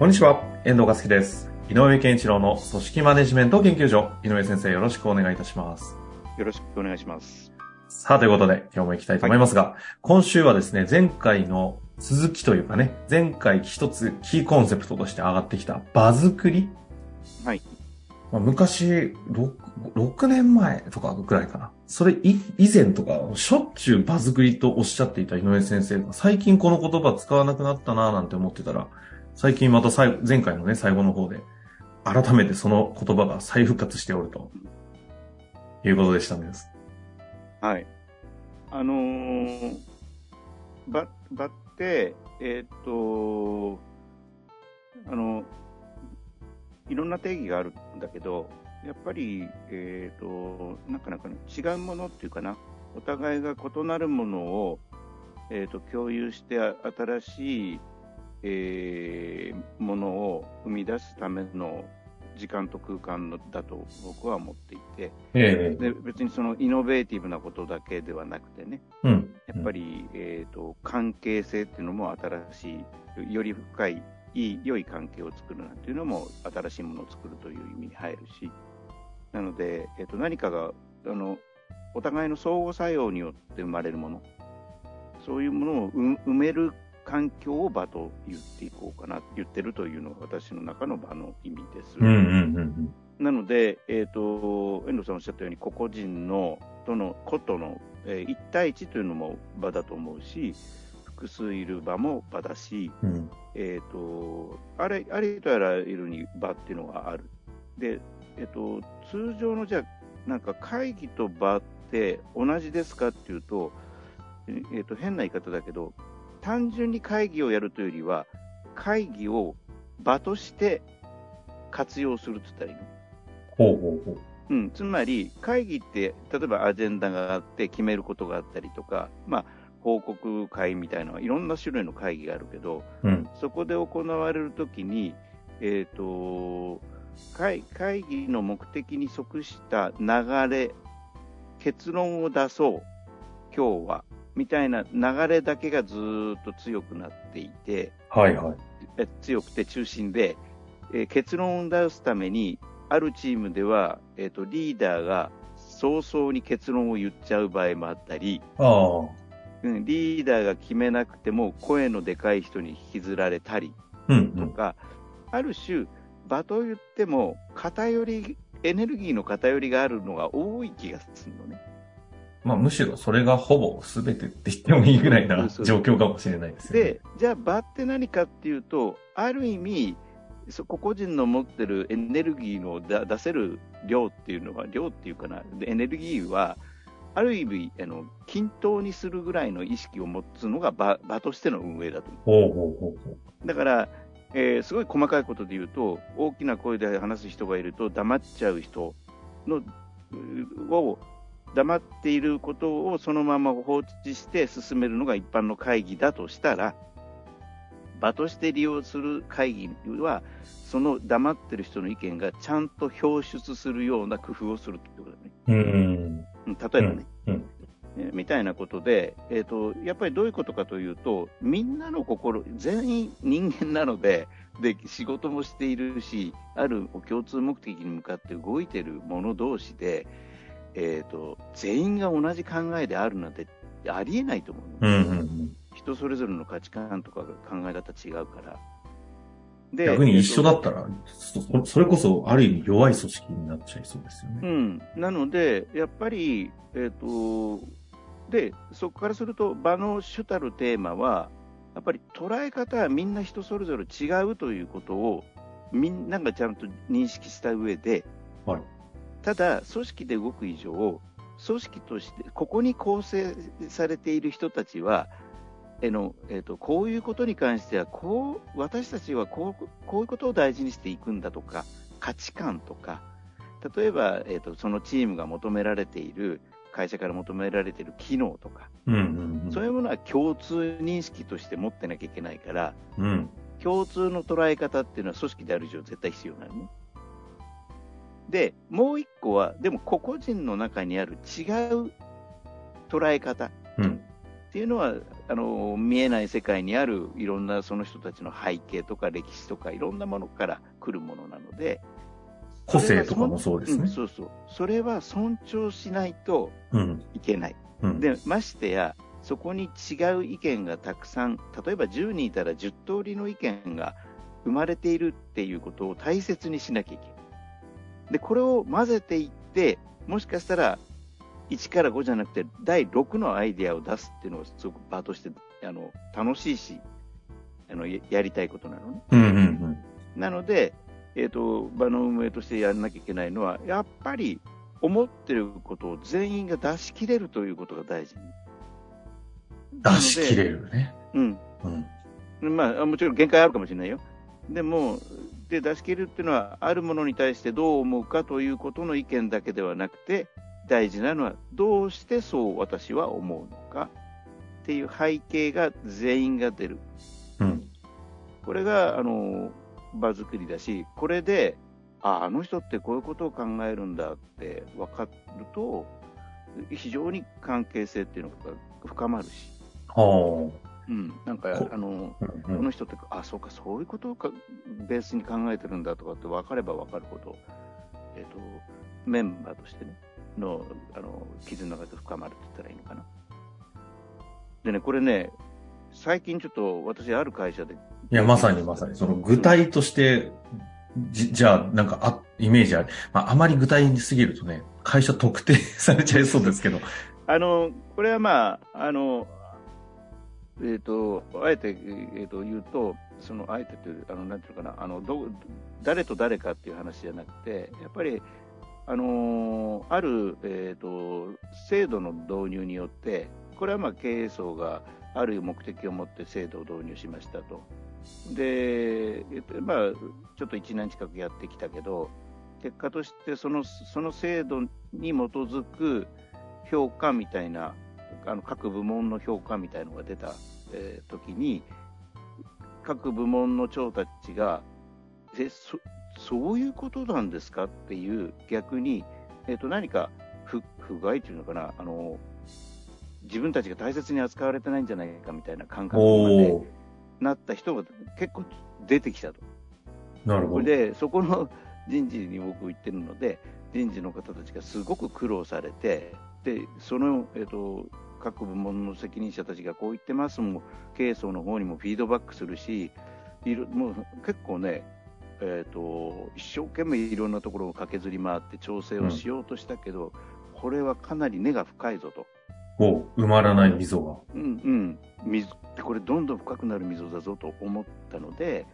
こんにちは、遠藤和樹です。井上健一郎の組織マネジメント研究所。井上先生、よろしくお願いいたします。よろしくお願いします。さあ、ということで、今日も行きたいと思いますが、今週はですね、前回の続きというかね、前回一つキーコンセプトとして上がってきた場作り？はい。まあ、昔6、6年前とかぐらいかな。それい以前とか、しょっちゅう場作りとおっしゃっていた井上先生が、最近この言葉使わなくなったなぁなんて思ってたら、最近また最前回のね、最後の方で、改めてその言葉が再復活しておると、いうことでしたんです。はい。あのー、ば、場って、えーっと、あの、いろんな定義があるんだけど、やっぱり、えーっと、なかなかね違うものっていうかな、お互いが異なるものを、えーっと、共有して新しい、えーものを生み出すための時間と空間のだと僕は思っていて、ええで別にそのイノベーティブなことだけではなくてね、うん。やっぱり、えー、と関係性っていうのも新しい、より深い、いい、良い関係を作るなんていうのも新しいものを作るという意味に入るし、なので、えー、と何かがあのお互いの相互作用によって生まれるもの、そういうものを生埋める環境を場と言っていこうかな、言ってるというのが私の中の場の意味です。うんうんうんうん。なので、えっ、と、遠藤さんおっしゃったように、個々人の、との、ことの、えー、1対1というのも場だと思うし、複数いる場も場だし、うん。えっ、と、あれ、ありとあらゆるに場っていうのがある。で、えっ、と、通常のじゃあ、なんか会議と場って同じですかっていうと、えっ、と、変な言い方だけど、単純に会議をやるというよりは、会議を場として活用するって言ったらいいの？ほうほうほう。うん、つまり会議って例えばアジェンダがあって決めることがあったりとか、まあ、報告会みたいないろんな種類の会議があるけどうん。そこで行われるときに、えー、と会会議の目的に即した流れ結論を出そう今日はみたいな流れだけがずーっと強くなっていて、はいはい。え強くて中心で、えー結論を出すために、あるチームでは、えーと、リーダーが早々に結論を言っちゃう場合もあったり、ああ。うん、リーダーが決めなくても声のでかい人に引きずられたりうんうん。とか、ある種、場と言っても偏り、エネルギーの偏りがあるのが多い気がするのね。まあむしろそれがほぼ全てって言ってもいいぐらいな状況かもしれないですよね。で、じゃあ場って何かっていうと、ある意味、そ個々人の持ってるエネルギーのだ出せる量っていうのは、量っていうかな、でエネルギーは、ある意味あの、均等にするぐらいの意識を持つのが場場としての運営だと思ほうほうほう。だから、えーすごい細かいことで言うと、大きな声で話す人がいると黙っちゃう人のうを黙っていることをそのまま放置して進めるのが一般の会議だとしたら、場として利用する会議は、その黙ってる人の意見がちゃんと表出するような工夫をするってことだね。うーん。うん例えばね。うんうんえーみたいなことで、えーと、やっぱりどういうことかというと、みんなの心、全員人間なので、で仕事もしているし、ある共通目的に向かって動いている者同士で、えーと、全員が同じ考えであるなんてありえないと思うの、うんうんうん。人それぞれの価値観とかが考え方違うから。で逆に一緒だったら、そそれこそある意味弱い組織になっちゃいそうですよね。うん、なので、やっぱり、えっ、と、で、そこからすると、場の主たるテーマは、やっぱり捉え方はみんな人それぞれ違うということを、みんながちゃんと認識した上で、はいただ、組織で動く以上、組織として、ここに構成されている人たちは、えの、えーと、こういうことに関してはこう私たちはこうこういうことを大事にしていくんだとか価値観とか例えば、えーと、そのチームが求められている会社から求められている機能とか、うんうんうん、そういうものは共通認識として持ってなきゃいけないから、うん、共通の捉え方っていうのは組織である以上絶対必要なのね。で、もう一個は、でも個々人の中にある違う捉え方っていうのは、うん、あの見えない世界にあるいろんなその人たちの背景とか歴史とかいろんなものから来るものなので、個性とかもそうですね、うん、そうそう。それは尊重しないといけない。うん、で、ましてや、そこに違う意見がたくさん、例えば10人いたら10通りの意見が生まれているっていうことを大切にしなきゃいけない。で、これを混ぜていって、もしかしたら1から5じゃなくて第6のアイデアを出すっていうのがすごく場としてあの楽しいし、あのやりたいことなのね。うんうんうん、なので、えーと、場の運営としてやらなきゃいけないのは、やっぱり思ってることを全員が出し切れるということが大事。出し切れるね。うん。うん、まあ、もちろん限界あるかもしれないよ。でも、で出し切るっていうのは、あるものに対してどう思うかということの意見だけではなくて、大事なのは、どうしてそう私は思うのかっていう背景が全員が出る。うん、これが、あの、場作りだし、これで、ああの人ってこういうことを考えるんだって分かると、非常に関係性っていうのが深まるし。はあ。うん、なんか、あの、うん、この人って、あ、そうか、そういうことをかベースに考えてるんだとかって分かれば分かるほど、えっ、ー、と、メンバーとしてね、の、あの、絆が深まるって言ったらいいのかな。でね、これね、最近ちょっと私、ある会社で。いや、まさにまさに、その具体として、じじゃあ、なんか、あ、イメージある。まあ、あまり具体にすぎるとね、会社特定されちゃいそうですけど。あの、これはまあ、あの、えっ、と、あえて、えー、と言うと、その、あえてという、あの、なんていうかな、あの、ど、誰と誰かっていう話じゃなくて、やっぱり、あのある、えっ、と、制度の導入によって、これはまあ経営層がある目的を持って制度を導入しましたと。で、まあ、ちょっと1年近くやってきたけど、結果としてそのその制度に基づく評価みたいな、あの各部門の評価みたいなのが出た、えー、時に、各部門の長たちが、えそそういうことなんですかっていう逆に、えー、と何か不不具合っていうのかなあの自分たちが大切に扱われてないんじゃないかみたいな感覚までなった人が結構出てきたと。なるほど。で、そこの人事に僕行ってるので、人事の方たちがすごく苦労されて、で、その、えっ、ー、と、各部門の責任者たちがこう言ってますも、経営層の方にもフィードバックするし、いるもう結構ね、えーと、一生懸命いろんなところを駆けずり回って調整をしようとしたけど、うん、これはかなり根が深いぞと。お埋まらない溝が。うん、うん。水ってこれどんどん深くなる溝だぞと思ったので、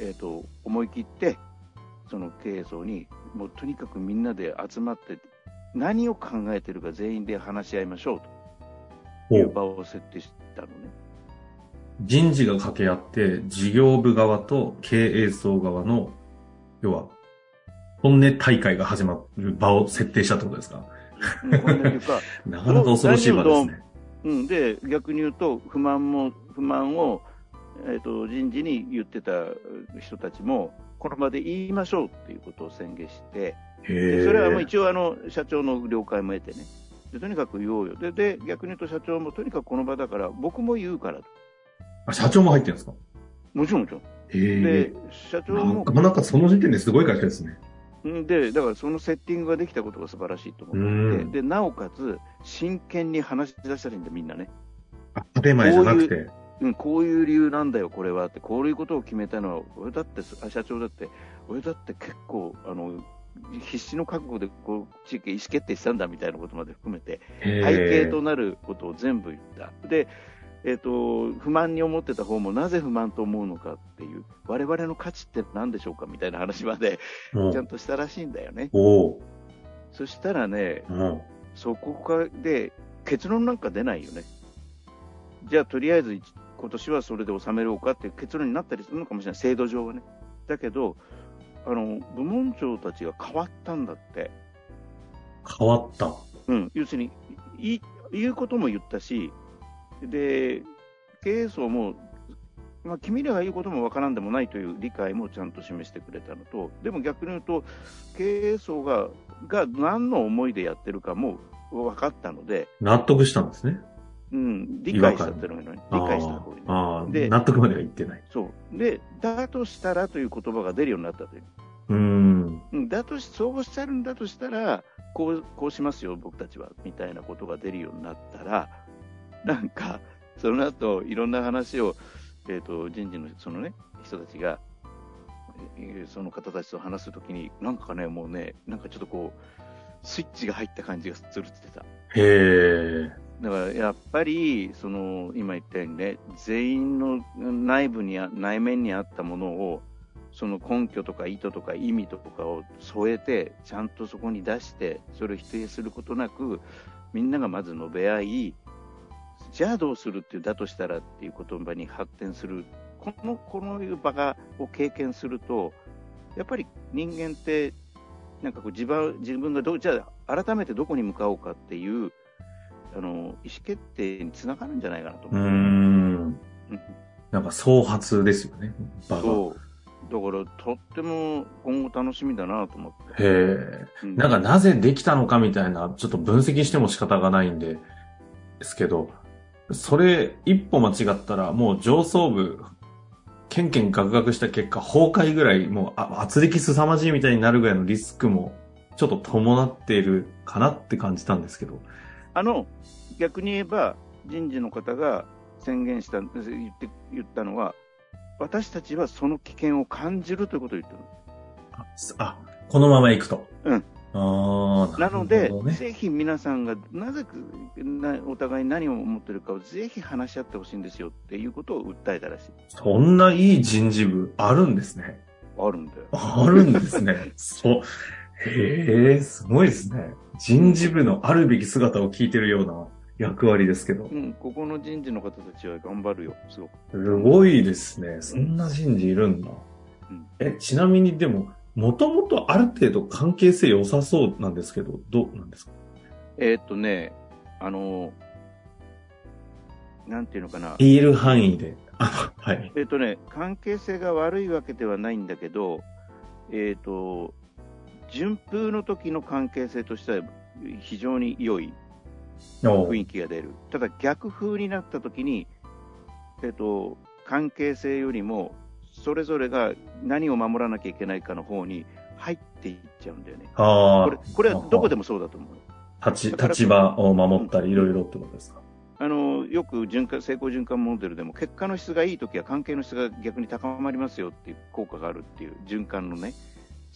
えっ、ー、と、思い切って、その経営層に、もうとにかくみんなで集まって、何を考えてるか全員で話し合いましょうという場を設定したのね。人事が掛け合って、事業部側と経営層側の、要は、本音大会が始まる場を設定したってことですか？なかなか恐ろしい場ですね。うん、で、逆に言うと、不満も、不満を、えっ、ー、と、人事に言ってた人たちも、この場で言いましょうっていうことを宣言して、でそれはもう一応あの、社長の了解も得てね。でとにかく言おうよで。で、逆に言うと社長もとにかくこの場だから、僕も言うからと。あ、社長も入ってるんですか？もちろんもちろん。で、社長も。なかなかその時点ですごい会社ですね。で、だからそのセッティングができたことが素晴らしいと思って、で、なおかつ、真剣に話し出したらいいんだ、みんなね。あ、当たり前じゃなくて。うん、こういう理由なんだよ、これはって、こういうことを決めたのは、俺だって、社長だって、俺だって結構、あの、必死の覚悟でこう地域意思決定したんだみたいなことまで含めて、背景となることを全部言った。で、えーと、不満に思ってた方もなぜ不満と思うのかっていう我々の価値って何でしょうかみたいな話までちゃんとしたらしいんだよね。そしたらね、そこかで結論なんか出ないよね。じゃあとりあえず今年はそれで収めようかっていう結論になったりするのかもしれない、制度上はね。だけど、あの、部門長たちが変わったんだって。変わった。うん、要するに、い言うことも言ったし、で、経営層も、まあ、君らが言うこともわからんでもないという理解もちゃんと示してくれたのと、でも逆に言うと、経営層がが何の思いでやってるかも分かったので、納得したんですね。うん、理解したってのがいいね理解した方がいいね。あで納得までは言ってない。そう。で、だとしたらという言葉が出るようになったという。うーん。うんだとし、そうおっしゃるんだとしたら、こう、こうしますよ、僕たちは、みたいなことが出るようになったら、なんか、その後、いろんな話を、えっ、と、人事のそのね、人たちが、えーその方たちと話すときに、なんかね、もうね、なんかちょっとこう、スイッチが入った感じがするって言ってた。へえ。だからやっぱり、その今言ったようにね、全員の内部にあ、内面にあったものを、その根拠とか意図とか意味とかを添えて、ちゃんとそこに出して、それを否定することなく、みんながまず述べ合い、じゃあどうするっていう、だとしたらっていう言葉に発展する、この、このいう場が、を経験すると、やっぱり人間って、なんかこう自分自分がどう、じゃあ改めてどこに向かおうかっていう、あの、意思決定につながるんじゃないかなと思う。ん。うんなんか創発ですよね。場が。そう。だから、とっても今後楽しみだなと思って。へえ。うなんかなぜできたのかみたいな、ちょっと分析しても仕方がないんで、ですけど、それ一歩間違ったらもう上層部、ケンケンガクガクした結果崩壊ぐらい、もうあ圧力凄まじいみたいになるぐらいのリスクもちょっと伴っているかなって感じたんですけど。あの、逆に言えば、人事の方が宣言した、言って、言ったのは、私たちはその危険を感じるということを言ってる。あ、このまま行くと。うん。ああ、なので、ぜひ皆さんがなぜなお互いに何を思ってるかをぜひ話し合ってほしいんですよっていうことを訴えたらしい。そんないい人事部あるんですね。あるんだよ。あるんですね。そう。へえ、すごいですね。人事部のあるべき姿を聞いてるような役割ですけどう。ん、ここの人事の方たちは頑張るよ、すごく。すごいですね。そんな人事いるんだうん。え、ちなみにでも、もともとある程度関係性良さそうなんですけど、どうなんですか？えーっとね、あの、なんていうのかな。言える範囲で。あはい。えーっとね、関係性が悪いわけではないんだけど、えーっと、順風の時の関係性としては非常に良いお雰囲気が出る。ただ逆風になった時に、えーっと、関係性よりも、それぞれが何を守らなきゃいけないかの方に入っていっちゃうんだよね。あこれ、これはどこでもそうだと思う。あ、立ち、立場を守ったりいろいろってことですか？あのよく循環成功循環モデルでも結果の質がいいときは関係の質が逆に高まりますよっていう効果があるっていう循環のね、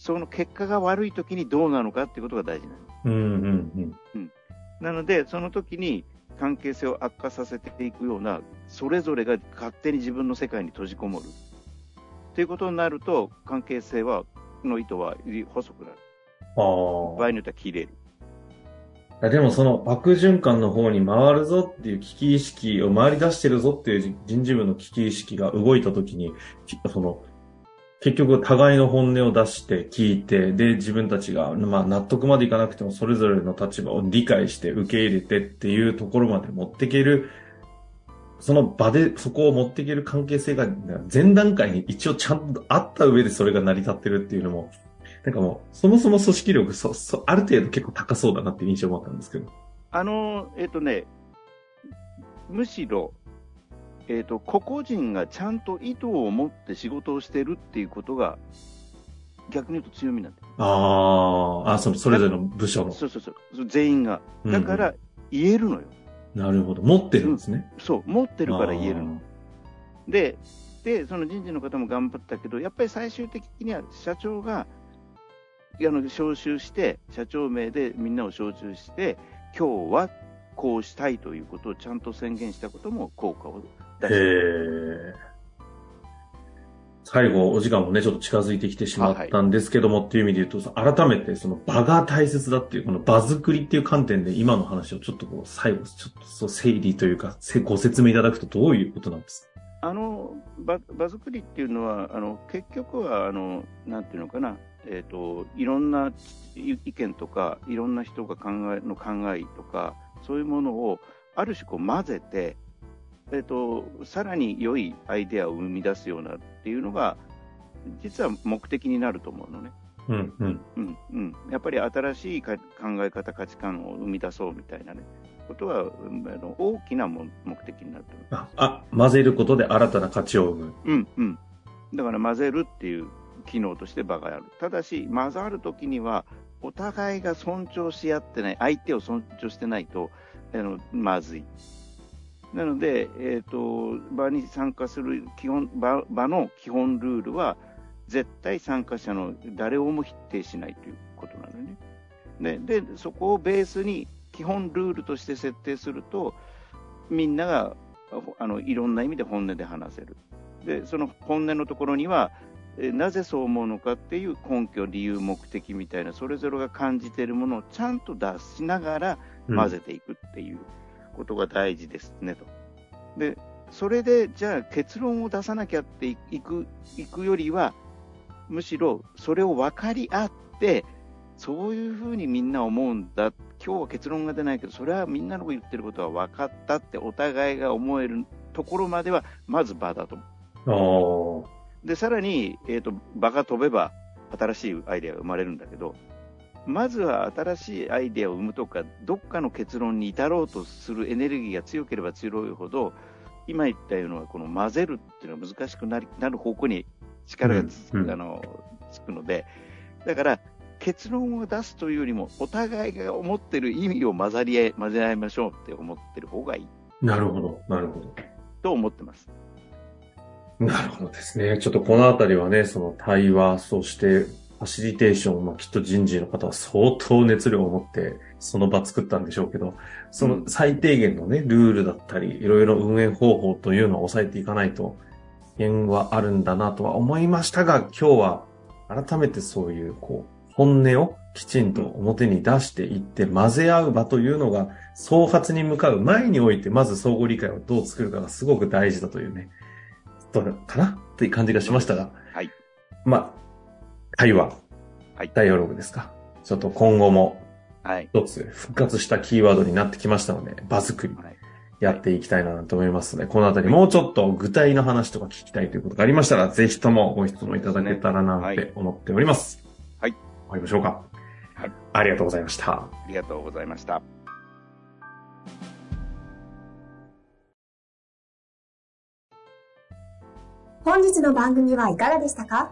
その結果が悪いときにどうなのかっていうことが大事なの。うんうんうん。なので、その時に関係性を悪化させていくような、それぞれが勝手に自分の世界に閉じこもる。っていうことになると、関係性は、の糸は細くなる。あ場合によっては切れる。あ。でもその悪循環の方に回るぞっていう危機意識を回り出してるぞっていう人事部の危機意識が動いたときに、きその、結局互いの本音を出して聞いて、で、自分たちが、まあ納得までいかなくてもそれぞれの立場を理解して受け入れてっていうところまで持っていける、その場でそこを持っていける関係性が前段階に一応ちゃんとあった上でそれが成り立ってるっていうのも、なんかもう、そもそも組織力、そ、そ、ある程度結構高そうだなっていう印象を持ったんですけど。あの、えっ、とね、むしろ、えっ、と、個々人がちゃんと意図を持って仕事をしてるっていうことが、逆に言うと強みなんだよ。ああ、あ、その、それぞれの部署の。そうそうそう。全員が。うんだから、言えるのよ。なるほど。持ってるんですね。そう、持ってるから言えるの。で、で、その人事の方も頑張ったけど、やっぱり最終的には社長が、あの、招集して、社長名でみんなを招集して、今日はこうしたいということをちゃんと宣言したことも効果を出へしてえ。最後、お時間もね、ちょっと近づいてきてしまったんですけども、っていう意味で言うと、改めてその場が大切だっていう、この場作りっていう観点で今の話をちょっとこう、最後、ちょっとそう整理というか、ご説明いただくとどういうことなんですか？あの場場作りっていうのはあの結局はあのなんていうのかな、えーと、いろんな意見とかいろんな人が考えの考えとかそういうものをある種こう混ぜてえーと、さらに良いアイデアを生み出すようなっていうのが実は目的になると思うのね。うんうんうんうん、やっぱり新しい考え方、価値観を生み出そうみたいなね、ことはあの大きな目的になると思うあ混ぜることで新たな価値を生む。うんうん、だから混ぜるっていう機能として場がある。ただし、混ざるときには、お互いが尊重し合ってない、相手を尊重してないと、あのまずい。なので、えーと、場に参加する基本場場の基本ルールは、絶対参加者の誰をも否定しないということなのね。ででそこをベースに基本ルールとして設定すると、みんながあのいろんな意味で本音で話せる。でその本音のところには、なぜそう思うのかっていう根拠、理由、目的みたいな、それぞれが感じているものをちゃんと出しながら混ぜていくっていう。うんことが大事ですねと。で、それでじゃあ結論を出さなきゃっていくいくよりは、むしろそれを分かり合って、そういうふうにみんな思うんだ、今日は結論が出ないけど、それはみんなの言ってることは分かったってお互いが思えるところまでは、まず場だと思う。で、さらに、えーと、場が飛べば新しいアイデアが生まれるんだけど、まずは新しいアイデアを生むとか、どっかの結論に至ろうとするエネルギーが強ければ強いほど、今言ったようなこの混ぜるっていうのは難しくなりなる方向に力がつ,、うんうん、あのつくので、だから結論を出すというよりも、お互いが思ってる意味を混ざり合い、混ぜ合いましょうって思ってる方がいい。なるほど、なるほど。と思ってます。なるほどですね。ちょっとこのあたりはね、その対話、そしてファシリテーション、まあ、きっと人事の方は相当熱量を持ってその場作ったんでしょうけど、その最低限のね、ルールだったり、いろいろ運営方法というのを抑えていかないと、危険はあるんだなとは思いましたが、今日は改めてそういう、こう、本音をきちんと表に出していって混ぜ合う場というのが、創発に向かう前において、まず相互理解をどう作るかがすごく大事だというね、どうかなという感じがしましたが、はい。まあ、会話、はい、ダイアログですか。ちょっと今後も、はい。一つ復活したキーワードになってきましたので、場作り、やっていきたいなと思いますので、このあたりもうちょっと具体の話とか聞きたいということがありましたら、ぜひともご質問いただけたらなって思っております。はい。終わりましょうか。はい。ありがとうございました。ありがとうございました。本日の番組はいかがでしたか？